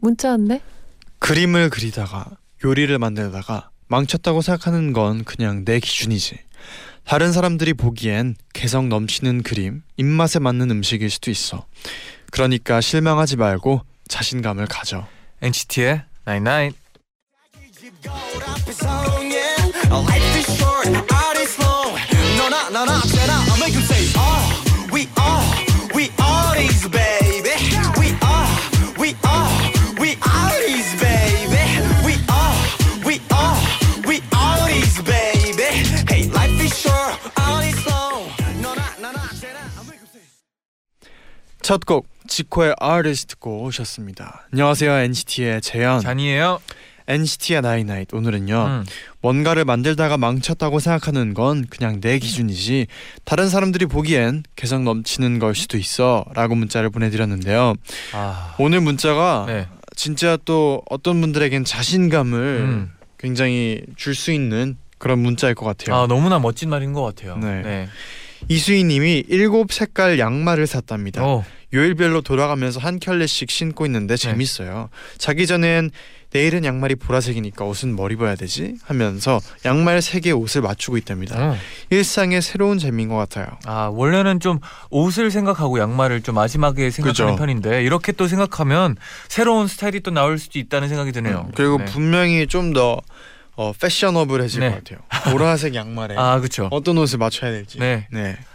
문자인데? 그림을 그리다가 요리를 만들다가 망쳤다고 생각하는 건 그냥 내 기준이지. 다른 사람들이 보기엔 개성 넘치는 그림, 입맛에 맞는 음식일 수도 있어. 그러니까 실망하지 말고 자신감을 가져. NCT의 99. 첫 곡 지코의 아티스트 듣고 오셨습니다. 안녕하세요 NCT의 재현. 쟈니예요. NCT의 나이나잇 오늘은요. 음. 뭔가를 만들다가 망쳤다고 생각하는 건 그냥 내 기준이지 다른 사람들이 보기엔 개성 넘치는 걸 수도 있어라고 문자를 보내드렸는데요. 아. 오늘 문자가 네. 진짜 또 어떤 분들에겐 자신감을 음. 굉장히 줄 수 있는 그런 문자일 것 같아요. 아 너무나 멋진 말인 것 같아요. 네. 이수희님이 일곱 색깔 양말을 샀답니다. 어. 요일별로 돌아가면서 한 켤레씩 신고 있는데 네. 재밌어요. 자기 전엔 내일은 양말이 보라색이니까 옷은 뭘 입어야 되지? 하면서 양말 세개 옷을 맞추고 있답니다. 어. 일상의 새로운 재미인 것 같아요. 아 원래는 좀 옷을 생각하고 양말을 좀 마지막에 생각하는 그죠. 편인데 이렇게 또 생각하면 새로운 스타일이 또 나올 수도 있다는 생각이 드네요. 음, 그리고 네. 분명히 좀더 어, 패셔너블해질 네. 것 같아요. 보라색 양말에 아 그렇죠. 어떤 옷을 맞춰야 될지 네.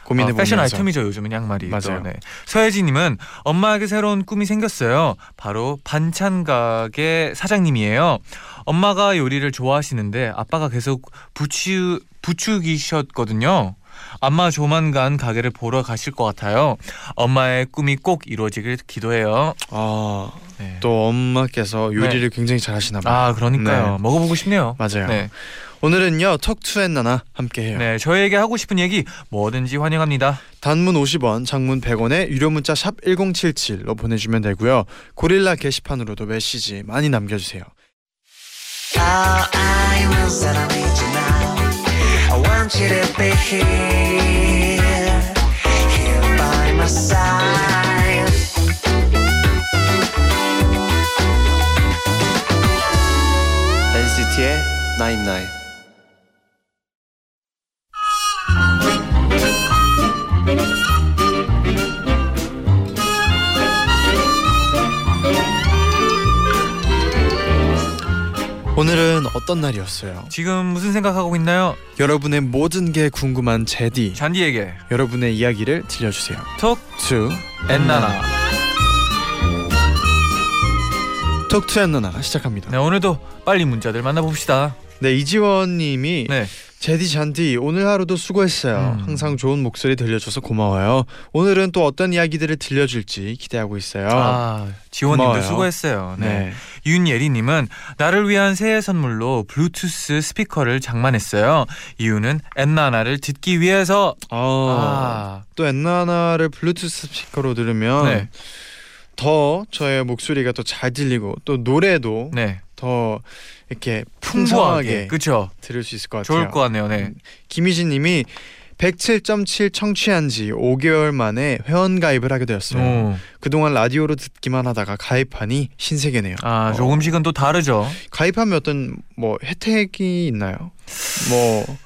고민해 어, 패션 보면서 아이템이죠 요즘은 양말이. 맞아요. 또, 네. 서혜진님은 엄마에게 새로운 꿈이 생겼어요. 바로 반찬 가게 사장님이에요. 엄마가 요리를 좋아하시는데 아빠가 계속 부추 부추기셨거든요. 아마 조만간 가게를 보러 가실 것 같아요. 엄마의 꿈이 꼭 이루어지길 기도해요. 아, 네. 또 엄마께서 요리를 굉장히 잘하시나 봐요. 아 그러니까요. 네. 먹어보고 싶네요. 맞아요. 네. 오늘은요 톡투앤나나 함께해요. 네, 저희에게 하고 싶은 얘기 뭐든지 환영합니다. 단문 50원, 장문 100원에 유료 문자 샵 #1077로 보내주면 되고요. 고릴라 게시판으로도 메시지 많이 남겨주세요. I want you to be here, here by my side. NCT의 Nine Nine. 오늘은 어떤 날이었어요? 지금 무슨 생각하고 있나요? 여러분의 모든 게 궁금한 제디. 잔디에게 여러분의 이야기를 들려주세요. 톡투 엔나나. 톡투앤나나 시작합니다. 네, 오늘도 빨리 문자들 만나봅시다. 네 이지원님이 네, 제디 잔디 오늘 하루도 수고했어요. 음. 항상 좋은 목소리 들려줘서 고마워요. 오늘은 또 어떤 이야기들을 들려줄지 기대하고 있어요. 아 지원님도. 수고했어요. 네. 네. 윤예리님은 나를 위한 새해 선물로 블루투스 스피커를 장만했어요. 이유는 엔나나를 듣기 위해서. 어, 아, 또 엔나나를 블루투스 스피커로 들으면 네, 더 저의 목소리가 더 잘 들리고 또 노래도 네, 더 이렇게 풍부하게, 그렇죠. 들을 수 있을 것 같아요. 좋을 것 같네요. 네. 음, 김희진님이 107.7 청취한 지 5개월 만에 회원 가입을 하게 되었어요. 오. 그동안 라디오로 듣기만 하다가 가입하니 신세계네요. 아 어, 조금씩은 또 다르죠. 가입하면 어떤 뭐 혜택이 있나요? 뭐,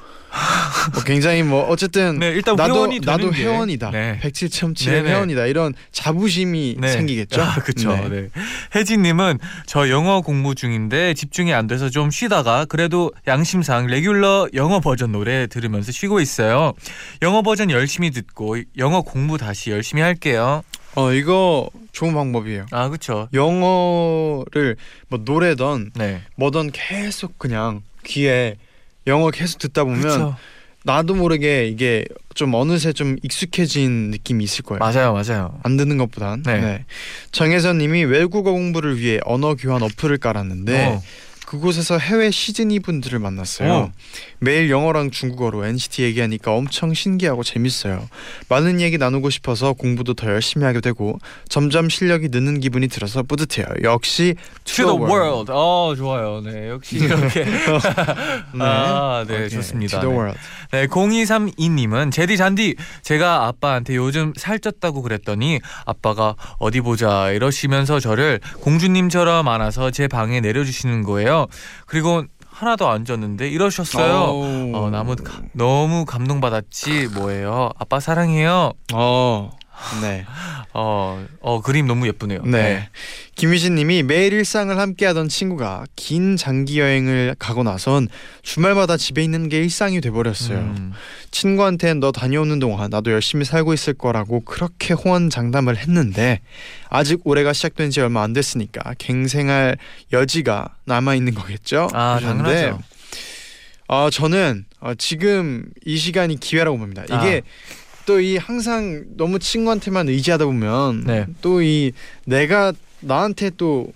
뭐 굉장히 뭐 어쨌든 네, 일단 나도 나도 게- 회원이다. 네. 107.7의 네네. 회원이다. 이런 자부심이 네. 생기겠죠. 아, 그렇죠. 네. 네. 혜진 님은 저 영어 공부 중인데 집중이 안 돼서 좀 쉬다가 그래도 양심상 레귤러 영어 버전 노래 들으면서 쉬고 있어요. 영어 버전 열심히 듣고 영어 공부 다시 열심히 할게요. 어 이거 좋은 방법이에요. 아 그렇죠. 영어를 뭐 노래던 네. 뭐던 계속 그냥 귀에 영어 계속 듣다 보면 그렇죠. 나도 모르게 이게 좀 어느새 좀 익숙해진 느낌이 있을 거예요. 맞아요, 맞아요. 안 듣는 것보단. 네. 정혜선님이 외국어 공부를 위해 언어 교환 어플을 깔았는데 어. 그곳에서 해외 시즈니 분들을 만났어요. 어. 매일 영어랑 중국어로 NCT 얘기하니까 엄청 신기하고 재밌어요. 많은 얘기 나누고 싶어서 공부도 더 열심히 하게 되고 점점 실력이 느는 기분이 들어서 뿌듯해요. 역시 To the world. 어, 좋아요. 네, 역시 이렇게. 아, 네. 좋습니다. To the 네. world. 네, 0232님은 제디 잔디 제가 아빠한테 요즘 살쪘다고 그랬더니 아빠가 어디 보자 이러시면서 저를 공주님처럼 안아서 제 방에 내려주시는 거예요. 그리고 하나도 안 쪘는데 이러셨어요. 오. 어, 너무 가- 너무 감동받았지 뭐예요. 아빠 사랑해요. 어. 네. 어, 어 그림 너무 예쁘네요. 네. 김유진님이 매일 일상을 함께하던 친구가 긴 장기 여행을 가고 나선 주말마다 집에 있는 게 일상이 돼버렸어요. 음, 친구한텐 너 다녀오는 동안 나도 열심히 살고 있을 거라고 그렇게 호언장담을 했는데 아직 올해가 시작된 지 얼마 안 됐으니까 갱생할 여지가 남아 있는 거겠죠? 아, 당연하죠. 어, 저는 어, 지금 이 시간이 기회라고 봅니다. 이게 또 이 항상 너무 친구한테만 의지하다 보면 네. 또 이 내가 나한테 또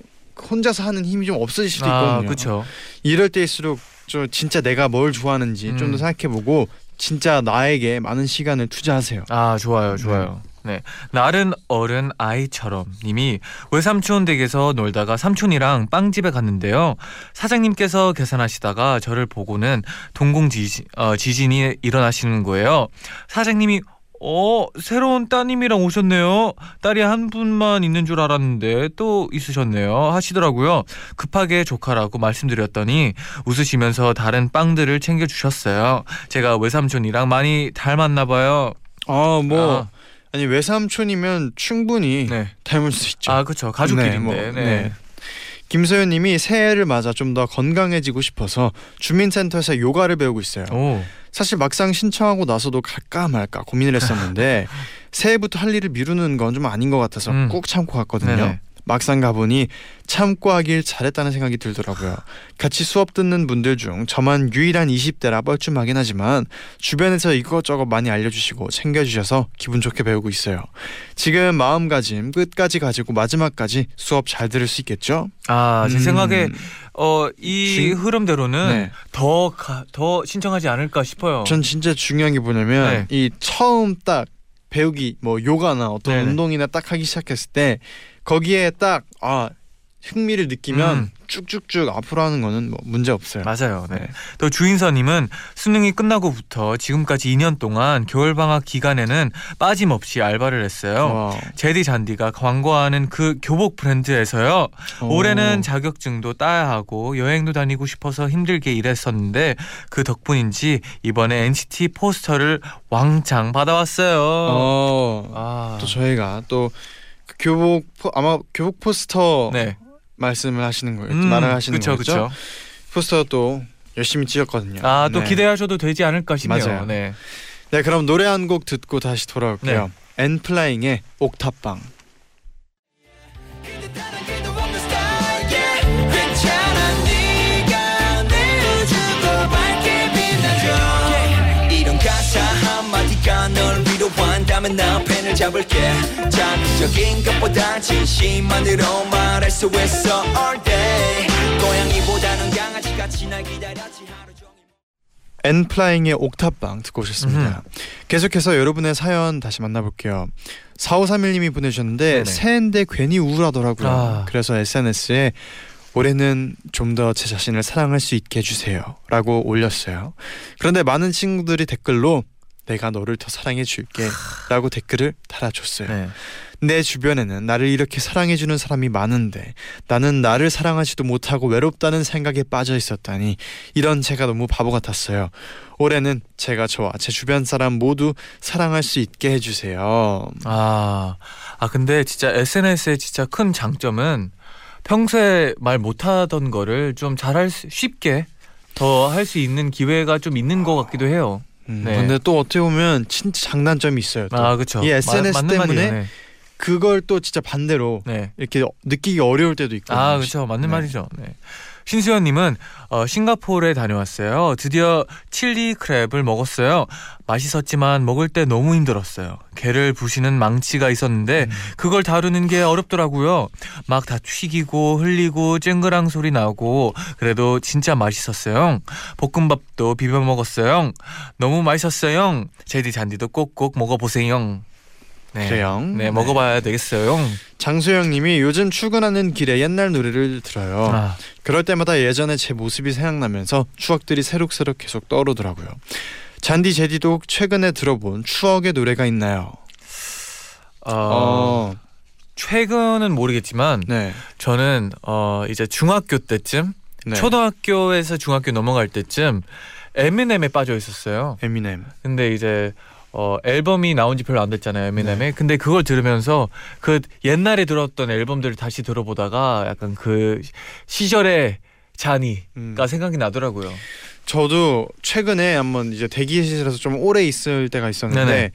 혼자서 하는 힘이 좀 없어질 수도 아, 있거든요. 그렇죠. 이럴 때일수록 저 진짜 내가 뭘 좋아하는지 좀 음. 더 생각해보고 진짜 나에게 많은 시간을 투자하세요. 아 좋아요 좋아요 네 나른 어른 아이처럼 님이 외삼촌 댁에서 놀다가 삼촌이랑 빵집에 갔는데요 사장님께서 계산하시다가 저를 보고는 동공 지진, 어, 지진이 일어나시는 거예요 사장님이 어 새로운 따님이랑 오셨네요 딸이 한 분만 있는 줄 알았는데 또 있으셨네요 하시더라고요 급하게 조카라고 말씀드렸더니 웃으시면서 다른 빵들을 챙겨주셨어요 제가 외삼촌이랑 많이 닮았나 봐요 아 뭐 아. 아니 외삼촌이면 충분히 네. 닮을 수 있죠. 아 그렇죠 가족끼리인데. 네, 뭐, 네. 네. 김소연님이 새해를 맞아 좀 더 건강해지고 싶어서 주민센터에서 요가를 배우고 있어요. 오. 사실 막상 신청하고 나서도 갈까 말까 고민을 했었는데 새해부터 할 일을 미루는 건 좀 아닌 것 같아서 음. 꾹 참고 갔거든요. 네네. 막상 가보니 참고 하길 잘했다는 생각이 들더라고요. 같이 수업 듣는 분들 중 저만 유일한 20대라 뻘쭘하긴 하지만 주변에서 이것저것 많이 알려주시고 챙겨주셔서 기분 좋게 배우고 있어요. 지금 마음가짐 끝까지 가지고 마지막까지 수업 잘 들을 수 있겠죠? 아, 제 음. 생각에 어, 이 중- 흐름대로는 네. 더, 가, 더 신청하지 않을까 싶어요. 전 진짜 중요한 게 뭐냐면 네. 이 처음 딱 배우기 뭐 요가나 어떤 네네. 운동이나 딱 하기 시작했을 때 거기에 딱 아 흥미를 느끼면 음. 쭉쭉쭉 앞으로 하는 거는 뭐 문제 없어요. 맞아요. 네. 네. 또 주인서님은 수능이 끝나고부터 지금까지 2년 동안 겨울 방학 기간에는 빠짐없이 알바를 했어요. 와. 제디 잔디가 광고하는 그 교복 브랜드에서요. 오. 올해는 자격증도 따야 하고 여행도 다니고 싶어서 힘들게 일했었는데 그 덕분인지 이번에 NCT 포스터를 왕창 받아왔어요. 어. 아, 또 저희가 또그 교복 포, 아마 교복 포스터 네, 말씀을 하시는 거예요. 음, 말을 하시는 그쵸, 거죠. 그쵸. 포스터 또 열심히 찍었거든요. 아, 또 네. 기대하셔도 되지 않을까 싶네요. 맞아요. 네. 네, 그럼 노래 한 곡 듣고 다시 돌아올게요. 네. 엔플라잉의 옥탑방. 근 가내 우주도 밝게 빛나줘 yeah. 이런 가사 한마디가 널 위로한다면 나 펜을 잡을게 자극적인 것보다 진심만으로 말할 수 있어 all day 고양이보다는 강아지같이 날 기다렸지 하루 종일 엔플라잉의 옥탑방 듣고 오셨습니다. 계속해서 여러분의 사연 다시 만나볼게요. 4531님이 보내주셨는데 네네. 새해인데 괜히 우울하더라고요. 아. 그래서 SNS에 올해는 좀 더 제 자신을 사랑할 수 있게 해주세요 라고 올렸어요. 그런데 많은 친구들이 댓글로 내가 너를 더 사랑해 줄게 라고 댓글을 달아줬어요. 네. 내 주변에는 나를 이렇게 사랑해 주는 사람이 많은데 나는 나를 사랑하지도 못하고 외롭다는 생각에 빠져 있었다니 이런 제가 너무 바보 같았어요. 올해는 제가 저와 제 주변 사람 모두 사랑할 수 있게 해주세요. 아, 아 근데 진짜 SNS의 진짜 큰 장점은 평소에 말 못하던 거를 좀 잘할 수, 쉽게 더 할 수 있는 기회가 좀 있는 것 같기도 해요. 음, 네. 근데 또 어떻게 보면 진짜 장단점이 있어요. 또. 아, 그렇죠. 이 SNS 때문에 네. 그걸 또 진짜 반대로 네. 이렇게 느끼기 어려울 때도 있고. 아, 그렇죠. 맞는 네. 말이죠. 네. 신수연님은 어, 싱가포르에 다녀왔어요. 드디어 칠리 크랩을 먹었어요. 맛있었지만 먹을 때 너무 힘들었어요. 게를 부시는 망치가 있었는데 그걸 다루는 게 어렵더라고요. 막 다 튀기고 흘리고 쨍그랑 소리 나고 그래도 진짜 맛있었어요. 볶음밥도 비벼 먹었어요. 너무 맛있었어요. 제디 잔디도 꼭꼭 먹어보세요. 네. 그래요? 네, 네. 먹어봐야 되겠어요. 장수영님이 요즘 출근하는 길에 옛날 노래를 들어요. 아, 그럴 때마다 예전에 제 모습이 생각나면서 추억들이 새록새록 계속 떠오르더라고요. 잔디 제디도 최근에 들어본 추억의 노래가 있나요? 어, 어, 최근은 모르겠지만 네, 저는 어 이제 중학교 때쯤 네. 초등학교에서 중학교 넘어갈 때쯤 에미넴에 빠져 있었어요. 에미넴. 근데 이제 어 앨범이 나온 지 별로 안 됐잖아요, 에미넴에. 네. 근데 그걸 들으면서 그 옛날에 들었던 앨범들을 다시 들어보다가 약간 그 시절의 잔이가 음. 생각이 나더라고요. 저도 최근에 한번 이제 대기실에서 좀 오래 있을 때가 있었는데 네네.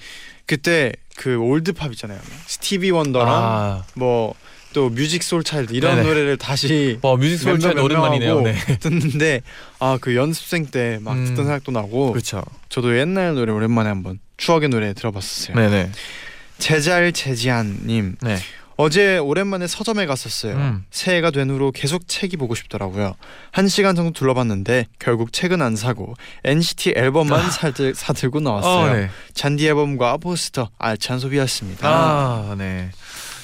그때 그 올드팝 있잖아요. 스티비 원더랑 아, 뭐또 Musiq Soulchild 이런 네네. 노래를 다시 뭐 뮤직 명, 몇 오랜만이네요. 네. 듣는데 아 그 연습생 때막 음. 듣던 생각도 나고 그렇죠. 저도 옛날 노래 오랜만에 한번 추억의 노래 들어봤었어요. 네네. 제잘 제지한님 네. 어제 오랜만에 서점에 갔었어요. 음. 새해가 된 후로 계속 책이 보고 싶더라고요. 한 시간 정도 둘러봤는데 결국 책은 안 사고 NCT 앨범만 사들, 사들고 나왔어요. 어, 네. 쟌디 앨범과 포스터 알찬 소비였습니다. 아, 네.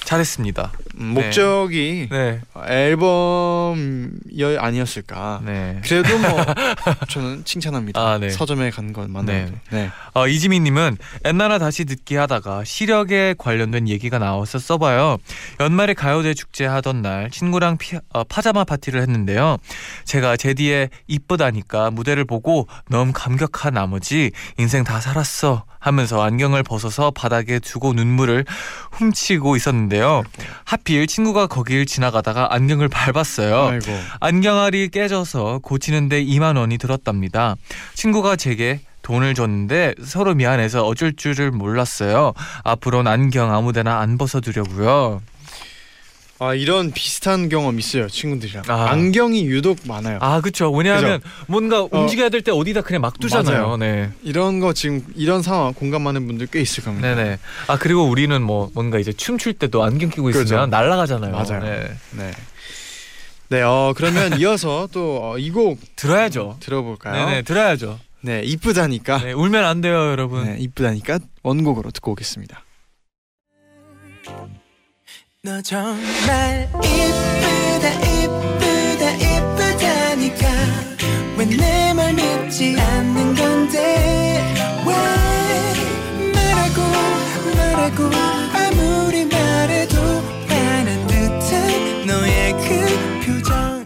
잘했습니다. 음, 목적이 네. 앨범이 아니었을까. 네. 그래도 뭐 저는 칭찬합니다. 아, 네. 서점에 간 것만으로도. 네. 어, 이지민님은 옛날에 다시 듣기 하다가 시력에 관련된 얘기가 나와서 써봐요. 연말에 가요대 축제 하던 날 친구랑 피, 어, 파자마 파티를 했는데요. 제가 제디의 이쁘다니까 무대를 보고 너무 감격한 나머지 인생 다 살았어 하면서 안경을 벗어서 바닥에 두고 눈물을 훔치고 있었는데요. 하필 친구가 거길 지나가다가 안경을 밟았어요. 아이고. 안경알이 깨져서 고치는데 2만 원이 들었답니다. 친구가 제게 돈을 줬는데 서로 미안해서 어쩔 줄을 몰랐어요. 앞으로는 안경 아무데나 안 벗어두려고요. 아 이런 비슷한 경험 있어요 친구들이랑. 아. 안경이 유독 많아요. 아 그렇죠. 왜냐하면 뭔가 움직여야 될 때 어 디다 그냥 막 두잖아요. 네. 이런 거 지금 이런 상황 공감 많은 분들 꽤 있을 겁니다. 네네. 아 그리고 우리는 뭐 뭔가 이제 춤출 때도 안경 끼고 있으면 그렇죠. 날아가잖아요. 맞아요. 네. 네. 네, 어 그러면 이어서 또 이곡 들어야죠. 들어볼까요? 네네 들어야죠. 네, 이쁘다니까. 네, 울면 안 돼요, 여러분. 네, 이쁘다니까 원곡으로 듣고 오겠습니다. 너 정말 이쁘다 이쁘다 이쁘다니까 왜 내 말 믿지 않는 건데 왜 말하고 말하고 아무리 말해도 화난 듯한 너의 그 표정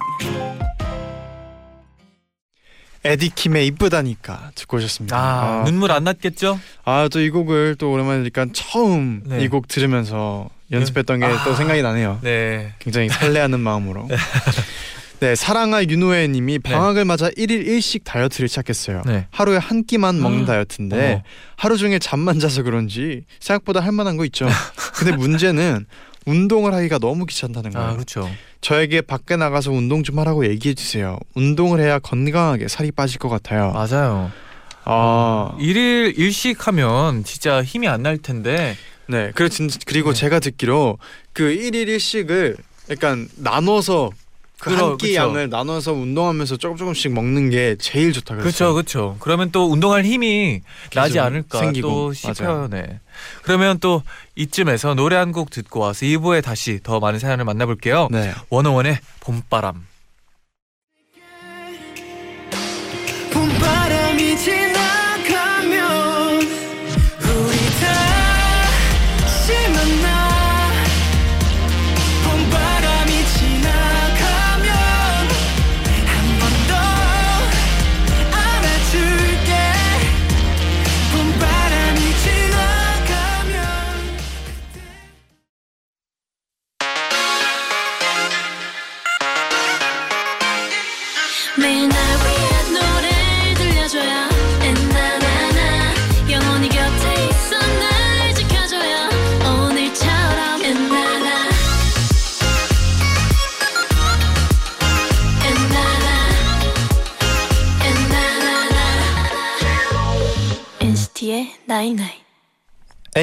에디킴의 이쁘다니까 듣고 오셨습니다. 아, 눈물 안 났겠죠? 아, 또 이 곡을 또 오랜만에 들으니까 처음 네. 이곡 들으면서 연습했던 게또 아. 생각이 나네요. 네. 굉장히 설레하는 마음으로. 네, 사랑아 윤호애 님이 방학을 맞아 1일 1식 다이어트를 시작했어요. 네. 하루에 한 끼만 먹는 아. 다이어트인데 어머. 하루 종일 잠만 자서 그런지 생각보다 할 만한 거 있죠. 근데 문제는 운동을 하기가 너무 귀찮다는 거예요. 아, 그렇죠. 저에게 밖에 나가서 운동 좀 하라고 얘기해 주세요. 운동을 해야 건강하게 살이 빠질 것 같아요. 맞아요. 아, 일일 일식 하면 진짜 힘이 안 날 텐데. 네. 그리고 진, 그리고 네. 제가 듣기로 그 1일 1식을 약간 나눠서 그 한 끼. 양을 나눠서 운동하면서 조금 조금씩 먹는 게 제일 좋다 그렇죠, 그랬어요. 그렇죠. 그러면 또 운동할 힘이 나지 않을까 생기고. 또 싶어요. 네. 그러면 또 이쯤에서 노래 한 곡 듣고 와서 2부에 다시 더 많은 사연을 만나볼게요. 네. 원어원의 봄바람. 봄바람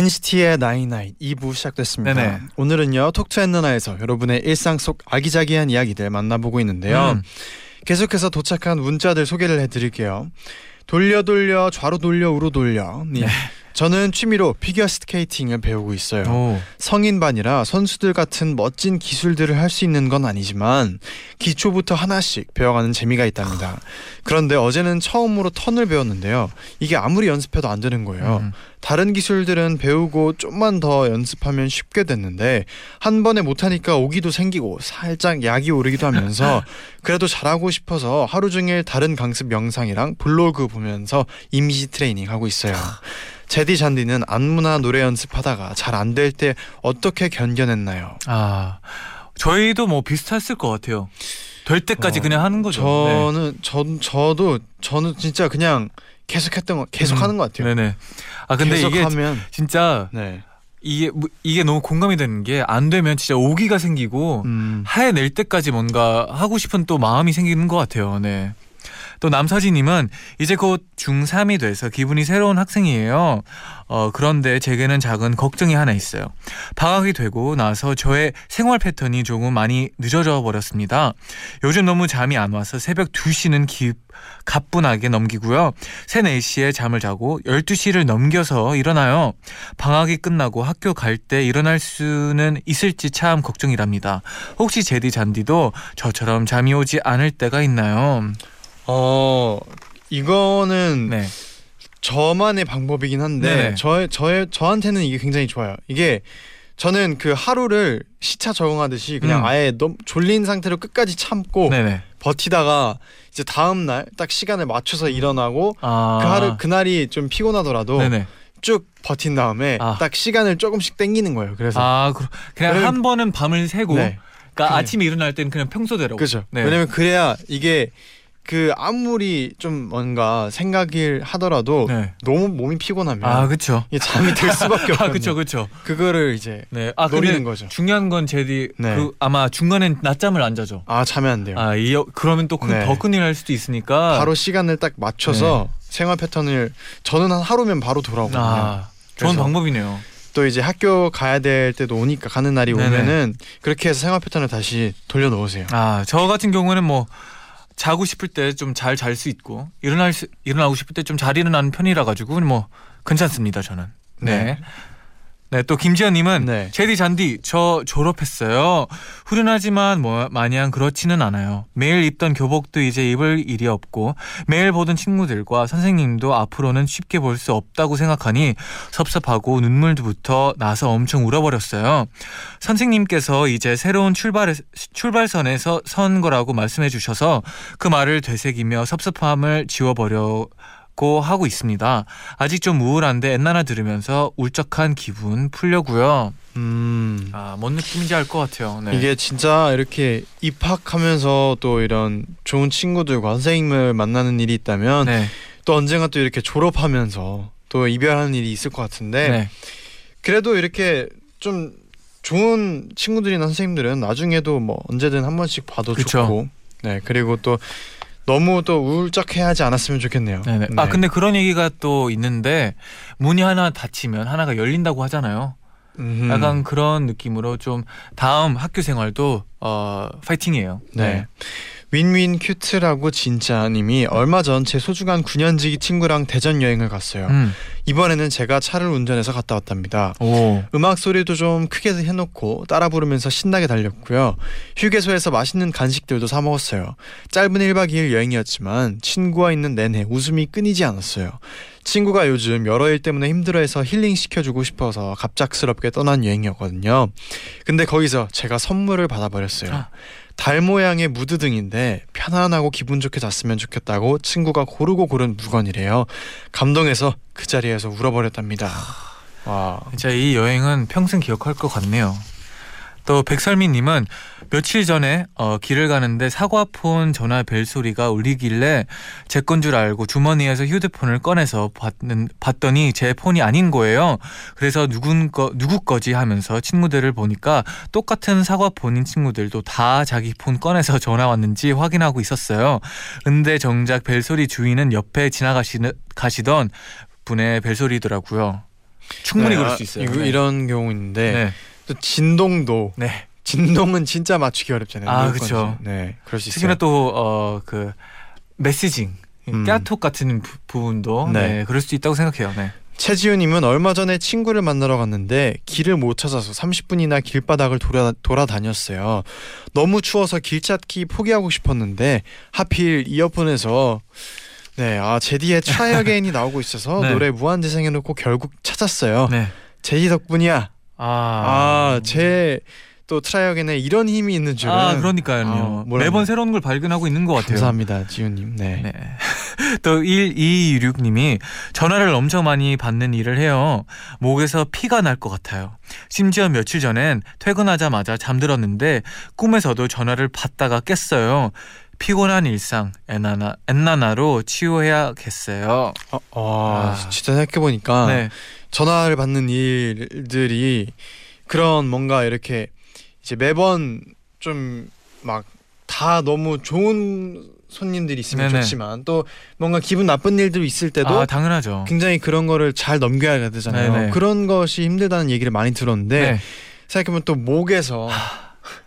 NCT의 나인나인 2부 시작됐습니다. 네네. 오늘은요 톡투앤너나에서 여러분의 일상 속 아기자기한 이야기들 만나보고 있는데요. 음. 계속해서 도착한 문자들 소개를 해드릴게요. 돌려 돌려 좌로 돌려 우로 돌려. 님. 저는 취미로 피겨 스케이팅을 배우고 있어요. 오. 성인반이라 선수들 같은 멋진 기술들을 할 수 있는 건 아니지만 기초부터 하나씩 배워가는 재미가 있답니다. 그런데 어제는 처음으로 턴을 배웠는데요. 이게 아무리 연습해도 안 되는 거예요. 음. 다른 기술들은 배우고 좀만 더 연습하면 쉽게 됐는데 한 번에 못하니까 오기도 생기고 살짝 약이 오르기도 하면서 그래도 잘하고 싶어서 하루 종일 다른 강습 영상이랑 블로그 보면서 이미지 트레이닝 하고 있어요. 제디 잔디는 안무나 노래 연습하다가 잘 안 될 때 어떻게 견뎌냈나요? 아 저희도 뭐 비슷했을 것 같아요. 될 때까지 어, 그냥 하는 거죠. 네. 저는 전 저도 저는 진짜 그냥 계속했던 거 계속 음, 하는 것 같아요. 네네. 아 근데 이게 하면 진짜 네. 이게 뭐- 이게 너무 공감이 되는 게 안 되면 진짜 오기가 생기고 음. 해낼 때까지 뭔가 하고 싶은 또 마음이 생기는 것 같아요. 네. 또 남서진님은 이제 곧 중3이 돼서 기분이 새로운 학생이에요. 어, 그런데 제게는 작은 걱정이 하나 있어요. 방학이 되고 나서 저의 생활 패턴이 조금 많이 늦어져 버렸습니다. 요즘 너무 잠이 안 와서 새벽 2시는 기, 가뿐하게 넘기고요. 3, 4시에 잠을 자고 12시를 넘겨서 일어나요. 방학이 끝나고 학교 갈 때 일어날 수는 있을지 참 걱정이랍니다. 혹시 제디 잔디도 저처럼 잠이 오지 않을 때가 있나요? 어 이거는 네. 저만의 방법이긴 한데 네네. 저 저의 저한테는 이게 굉장히 좋아요. 이게 저는 그 하루를 시차 적응하듯이 그냥 음. 아예 너무 졸린 상태로 끝까지 참고 네네. 버티다가 이제 다음 날 딱 시간을 맞춰서 일어나고 아. 그 하루 그날이 좀 피곤하더라도 네네. 쭉 버틴 다음에 아. 딱 시간을 조금씩 땡기는 거예요. 그래서 아, 그, 그냥 왜냐면- 한 번은 밤을 새고 네. 그러니까 그래. 아침에 일어날 때는 그냥 평소대로. 그죠. 네. 왜냐면 그래야 이게 그 아무리 좀 뭔가 생각을 하더라도 네. 너무 몸이 피곤하면 아, 그렇죠. 잠이 들 수밖에 없거든요. 아, 그렇죠. 그렇죠. 그거를 이제 네. 아, 노리는 거죠. 중요한 건 제디 네. 그 아마 중간엔 낮잠을 안 자죠. 아 자면 안 돼요. 아, 이 그러면 또더 네. 큰일 날 수도 있으니까 바로 시간을 딱 맞춰서 네. 생활 패턴을 저는 한 하루면 바로 돌아오거든요. 아, 좋은 방법이네요. 또 이제 학교 가야 될 때도 오니까 가는 날이 네네. 오면은 그렇게 해서 생활 패턴을 다시 돌려 놓으세요. 아, 저 같은 경우는 뭐 자고 싶을 때 좀 잘 잘 수 있고 일어날 수, 일어나고 싶을 때 좀 잘 일어나는 편이라 가지고 뭐 괜찮습니다, 저는. 네. 네. 네, 또 김지현님은 네. 제디 잔디 저 졸업했어요. 후련하지만 뭐 마냥 그렇지는 않아요. 매일 입던 교복도 이제 입을 일이 없고 매일 보던 친구들과 선생님도 앞으로는 쉽게 볼 수 없다고 생각하니 섭섭하고 눈물부터 나서 엄청 울어버렸어요. 선생님께서 이제 새로운 출발 출발선에서 선 거라고 말씀해 주셔서 그 말을 되새기며 섭섭함을 지워버려. 고 하고 있습니다. 아직 좀 우울한데 엔나나 들으면서 울적한 기분 풀려고요. 음. 아, 뭔 느낌인지 알 것 같아요. 네. 이게 진짜 이렇게 입학하면서 또 이런 좋은 친구들과 선생님을 만나는 일이 있다면 네. 또 언젠가 또 이렇게 졸업하면서 또 이별하는 일이 있을 것 같은데 네. 그래도 이렇게 좀 좋은 친구들이나 선생님들은 나중에도 뭐 언제든 한 번씩 봐도 그쵸. 좋고 네 그리고 또 너무 또 울적해하지 않았으면 좋겠네요. 네네. 아 근데 그런 얘기가 또 있는데 문이 하나 닫히면 하나가 열린다고 하잖아요. 음. 약간 그런 느낌으로 좀 다음 학교 생활도 어 파이팅이에요. 네. 윈윈 큐트라고 진짜님이 얼마 전 제 소중한 9년지기 친구랑 대전 여행을 갔어요. 음. 이번에는 제가 차를 운전해서 갔다 왔답니다. 오. 음악 소리도 좀 크게 해놓고 따라 부르면서 신나게 달렸고요. 휴게소에서 맛있는 간식들도 사 먹었어요. 짧은 1박 2일 여행이었지만 친구와 있는 내내 웃음이 끊이지 않았어요. 친구가 요즘 여러 일 때문에 힘들어해서 힐링 시켜주고 싶어서 갑작스럽게 떠난 여행이었거든요. 근데 거기서 제가 선물을 받아버렸어요. 아. 달 모양의 무드 등인데 편안하고 기분 좋게 잤으면 좋겠다고 친구가 고르고 고른 물건이래요. 감동해서 그 자리에서 울어버렸답니다. 와. 진짜 이 여행은 평생 기억할 것 같네요. 또 백설미님은 며칠 전에 어, 길을 가는데 사과폰 전화 벨 소리가 울리길래 제 건 줄 알고 주머니에서 휴대폰을 꺼내서 봤는, 봤더니 제 폰이 아닌 거예요. 그래서 누군 거 누구 거지 하면서 친구들을 보니까 똑같은 사과폰인 친구들도 다 자기 폰 꺼내서 전화 왔는지 확인하고 있었어요. 근데 정작 벨 소리 주인은 옆에 지나가시 가시던 분의 벨소리더라고요. 충분히 네, 그럴 아, 수 있어요. 네. 이런 경우 있는데 네. 또 진동도 네. 진동은 진짜 맞추기 어렵잖아요. 아. 건지. 네, 그럴 수. 특히나 또어그 메시징 음. 깨톡 같은 부, 부분도 네. 네. 그럴 수 있다고 생각해요. 네. 최지훈님은 얼마 전에 친구를 만나러 갔는데 길을 못 찾아서 30분이나 길바닥을 돌아, 돌아다녔어요. 너무 추워서 길 찾기 포기하고 싶었는데 하필 이어폰에서 네, 아 제디의 Again이 나오고 있어서 네. 노래 무한재생해놓고 결국 찾았어요. 네. 제디 덕분이야. 아. 아, 제 또 Again에 이런 힘이 있는 줄은 아, 그러니까요. 아, 매번 새로운 걸 발견하고 있는 것 같아요. 감사합니다, 지훈님. 네. 네. 또 1226님이 전화를 엄청 많이 받는 일을 해요. 목에서 피가 날 것 같아요. 심지어 며칠 전엔 퇴근하자마자 잠들었는데 꿈에서도 전화를 받다가 깼어요. 피곤한 일상 엔나나 엔나나로 치유해야겠어요. 어, 어, 아. 진짜 생각해 보니까 네. 전화를 받는 일들이 그런 뭔가 이렇게 이제 매번 좀 막 다 너무 좋은 손님들이 있으면 네네. 좋지만 또 뭔가 기분 나쁜 일도 있을 때도 아, 당연하죠. 굉장히 그런 거를 잘 넘겨야 되잖아요. 네네. 그런 것이 힘들다는 얘기를 많이 들었는데 네. 생각해보면 또 목에서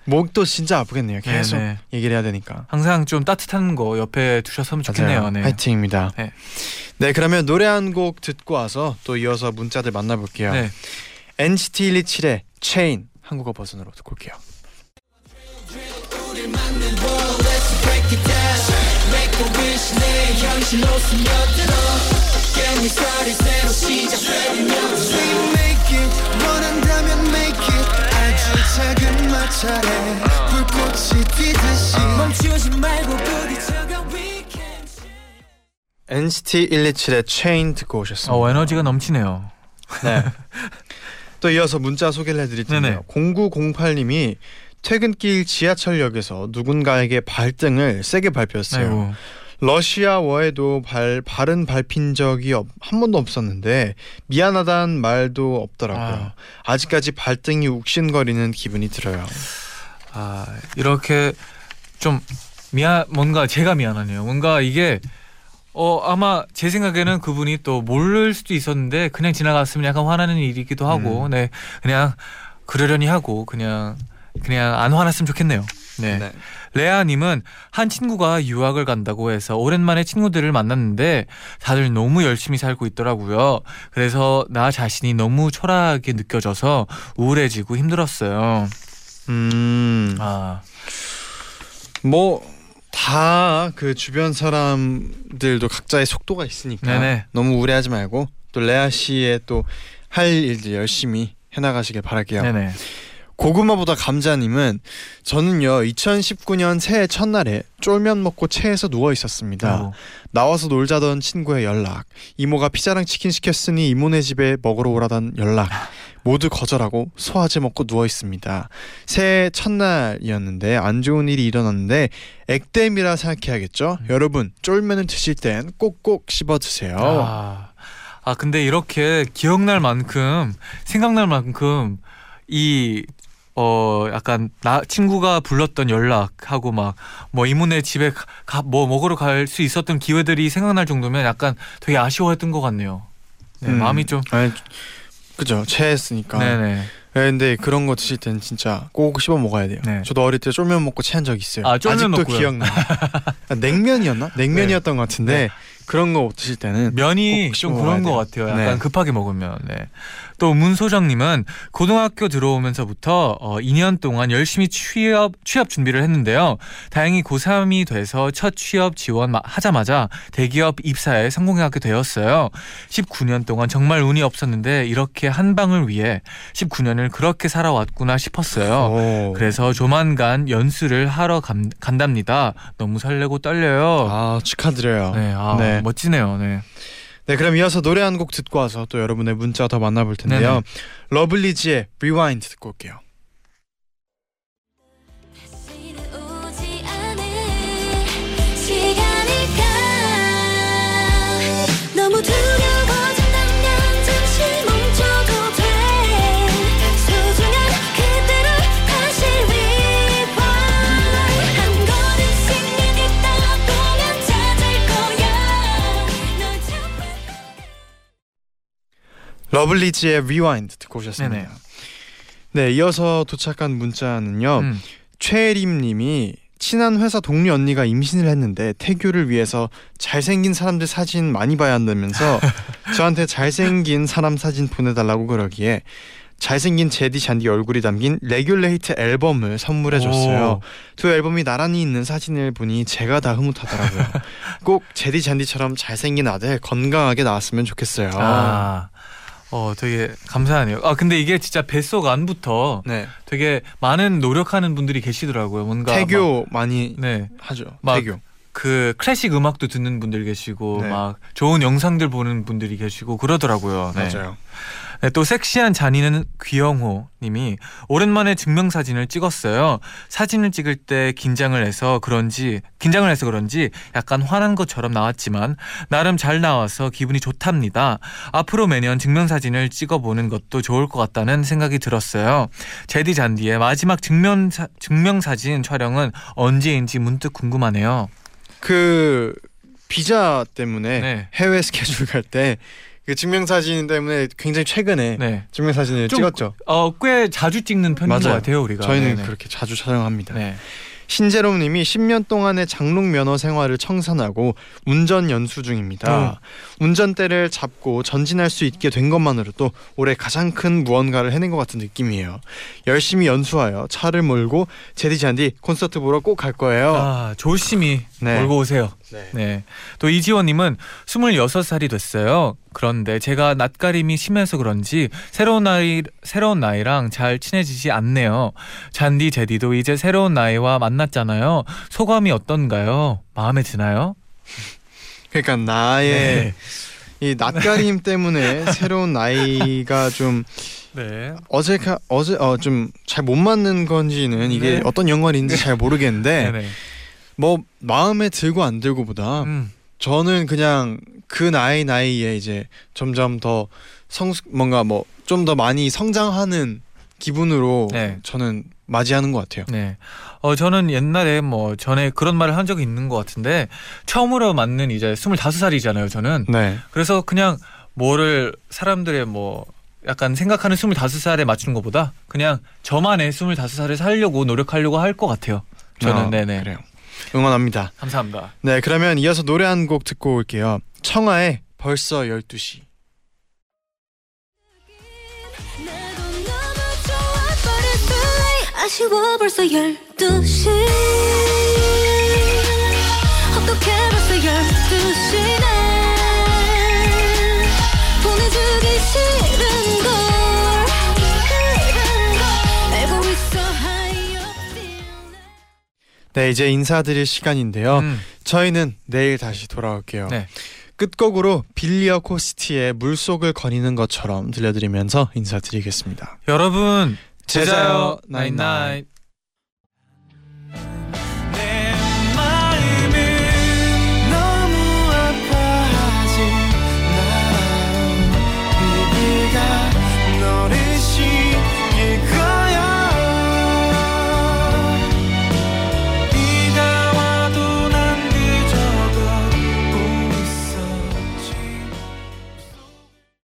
목도 진짜 아프겠네요. 계속 네네. 얘기를 해야 되니까. 항상 좀 따뜻한 거 옆에 두셨으면 좋겠네요. 네. 화이팅입니다. 네. 네. 그러면 노래 한 곡 듣고 와서 또 이어서 문자들 만나볼게요. 네. NCT 127의 Chain 한국어 버전으로 듣고 올게요. NCT 127의 Chain 듣고 오셨습니다. 어, 에너지가 넘치네요. 네. 또 이어서 문자 소개를 해드릴 텐데요. 0908님이 퇴근길 지하철역에서 누군가에게 발등을 세게 밟혔어요. 아이고. 러시아어에도 발 발은 밟힌 적이 없- 한 번도 없었는데 미안하다는 말도 없더라고요. 아. 직까지 발등이 욱신거리는 기분이 들어요. 아 이렇게 좀 미안 뭔가 제가 미안하네요. 뭔가 이게 어 아마 제 생각에는 그분이 또 모를 수도 있었는데 그냥 지나갔으면 약간 화나는 일이기도 하고 음. 네 그냥 그러려니 하고 그냥 그냥 안 화났으면 좋겠네요. 네. 레아님은 한 친구가 유학을 간다고 해서 오랜만에 친구들을 만났는데 다들 너무 열심히 살고 있더라고요. 그래서 나 자신이 너무 초라하게 느껴져서 우울해지고 힘들었어요. 음, 아, 뭐 다 그 주변 사람들도 각자의 속도가 있으니까 네네. 너무 우려하지 말고 또 레아 씨의 또 할 일들 열심히 해나가시길 바랄게요. 네네. 고구마보다 감자님은 저는요 2019년 새해 첫날에 쫄면 먹고 체해서 누워 있었습니다. 아이고. 나와서 놀자던 친구의 연락, 이모가 피자랑 치킨 시켰으니 이모네 집에 먹으러 오라던 연락 모두 거절하고 소화제 먹고 누워 있습니다. 새해 첫날이었는데 안 좋은 일이 일어났는데 액땜이라 생각해야겠죠. 여러분 쫄면을 드실 땐 꼭꼭 씹어 드세요. 아, 아 근데 이렇게 기억날 만큼 생각날 만큼 이 어 약간 나 친구가 불렀던 연락하고 막 뭐 이모네 집에 가 뭐 먹으러 갈 수 있었던 기회들이 생각날 정도면 약간 되게 아쉬워했던 것 같네요. 네, 음, 마음이 좀 아니, 그죠 체했으니까. 네네. 네, 근데 그런 거 드실 땐 진짜 꼭 씹어 먹어야 돼요. 네. 저도 어릴 때 쫄면 먹고 체한 적 있어요. 아, 쫄면 아직도 먹고요. 기억나. 아, 냉면이었나? 냉면이었던 것 같은데 그런 거 드실 때는 면이 꼭좀 그런 것. 같아요. 약간 네. 급하게 먹으면. 네. 또 문소정님은 고등학교 들어오면서부터 어, 2년 동안 열심히 취업 취업 준비를 했는데요. 다행히 고3이 돼서 첫 취업 지원 마- 하자마자 대기업 입사에 성공하게 되었어요. 19년 동안 정말 운이 없었는데 이렇게 한 방을 위해 19년을 그렇게 살아왔구나 싶었어요. 오. 그래서 조만간 연수를 하러 간, 간답니다. 너무 설레고 떨려요. 아 축하드려요. 네, 아, 네. 멋지네요. 네. 네, 그럼 이어서 노래 한 곡 듣고 와서 또 여러분의 문자 더 만나볼 텐데요. 네네. 러블리즈의 Rewind 듣고 올게요. 러블리즈의 Rewind 듣고 오셨습니다. 네네. 네, 이어서 도착한 문자는요. 음. 최혜림님이 친한 회사 동료 언니가 임신을 했는데 태교를 위해서 잘생긴 사람들 사진 많이 봐야 한다면서 저한테 잘생긴 사람 사진 보내달라고 그러기에 잘생긴 재디 쟌디 얼굴이 담긴 Regulate 앨범을 선물해줬어요. 두 앨범이 나란히 있는 사진을 보니 제가 다 흐뭇하더라고요. 꼭 재디 쟌디처럼 잘생긴 아들 건강하게 나왔으면 좋겠어요. 아, 어, 되게 감사하네요. 아, 근데 이게 진짜 뱃속 안부터 네, 되게 많은 노력하는 분들이 계시더라고요. 뭔가 태교 많이 막, 네, 하죠. 막 태교. 그 클래식 음악도 듣는 분들 계시고 네. 막 좋은 영상들 보는 분들이 계시고 그러더라고요. 네. 맞아요. 네, 또 섹시한 잔이는 귀영호 님이 오랜만에 증명사진을 찍었어요. 사진을 찍을 때 긴장을 해서 그런지 긴장을 해서 그런지 약간 화난 것처럼 나왔지만 나름 잘 나와서 기분이 좋답니다. 앞으로 매년 증명사진을 찍어보는 것도 좋을 것 같다는 생각이 들었어요. 제디 잔디의 마지막 증명사, 증명사진 촬영은 언제인지 문득 궁금하네요. 그 비자 때문에 네. 해외 스케줄 갈때 그 증명사진 때문에 굉장히 최근에 네. 증명사진을 좀 찍었죠. 어, 꽤 자주 찍는 편인 것 맞아요. 같아요, 우리가. 저희는 네네. 그렇게 자주 촬영합니다. 네. 신재롬 님이 10년 동안의 장롱 면허 생활을 청산하고 운전 연수 중입니다. 운전대를 잡고 전진할 수 있게 된 것만으로도 올해 가장 큰 무언가를 해낸 것 같은 느낌이에요. 열심히 연수하여 차를 몰고 제디 잔디 콘서트 보러 꼭 갈 거예요. 아, 조심히 네. 몰고 오세요. 네. 네. 또 이지원님은 26살이 됐어요. 그런데 제가 낯가림이 심해서 그런지 새로운 나이 새로운 나이랑 잘 친해지지 않네요. 잔디 제디도 이제 새로운 나이와 만났잖아요. 소감이 어떤가요? 마음에 드나요? 그러니까 나의 네. 이 낯가림 때문에 새로운 나이가 좀 네. 어제가 어제 어 좀 잘 못 맞는 건지는 이게 네. 어떤 연관인지 잘 모르겠는데 네. 네. 뭐 마음에 들고 안 들고보다 음. 저는 그냥 그 나이 나이에 이제 점점 더성 뭔가 뭐 좀 더 많이 성장하는 기분으로 네. 저는 맞이하는 것 같아요. 네. 어 저는 옛날에 뭐 전에 그런 말을 한 적이 있는 것 같은데 처음으로 맞는 이제 25살이잖아요, 저는. 네. 그래서 그냥 뭐를 사람들의 뭐 약간 생각하는 25살에 맞추는 것보다 그냥 저만의 25살을 살려고 노력하려고 할 것 같아요. 저는 어, 네네. 그래요. 응원합니다. 감사합니다. 네, 그러면 이어서 노래 한 곡 듣고 올게요. 청하의 벌써 12시. 나도 너무 좋아 but it's too late 아쉬워 벌써 12시 어떻게 벌써 12시네 네, 이제 인사드릴 시간인데요. 음, 저희는 내일 다시 돌아올게요. 네. 끝곡으로 빌리어 코스티의 물속을 거니는 것처럼 들려드리면서 인사드리겠습니다. 여러분 제자요 나잇나잇.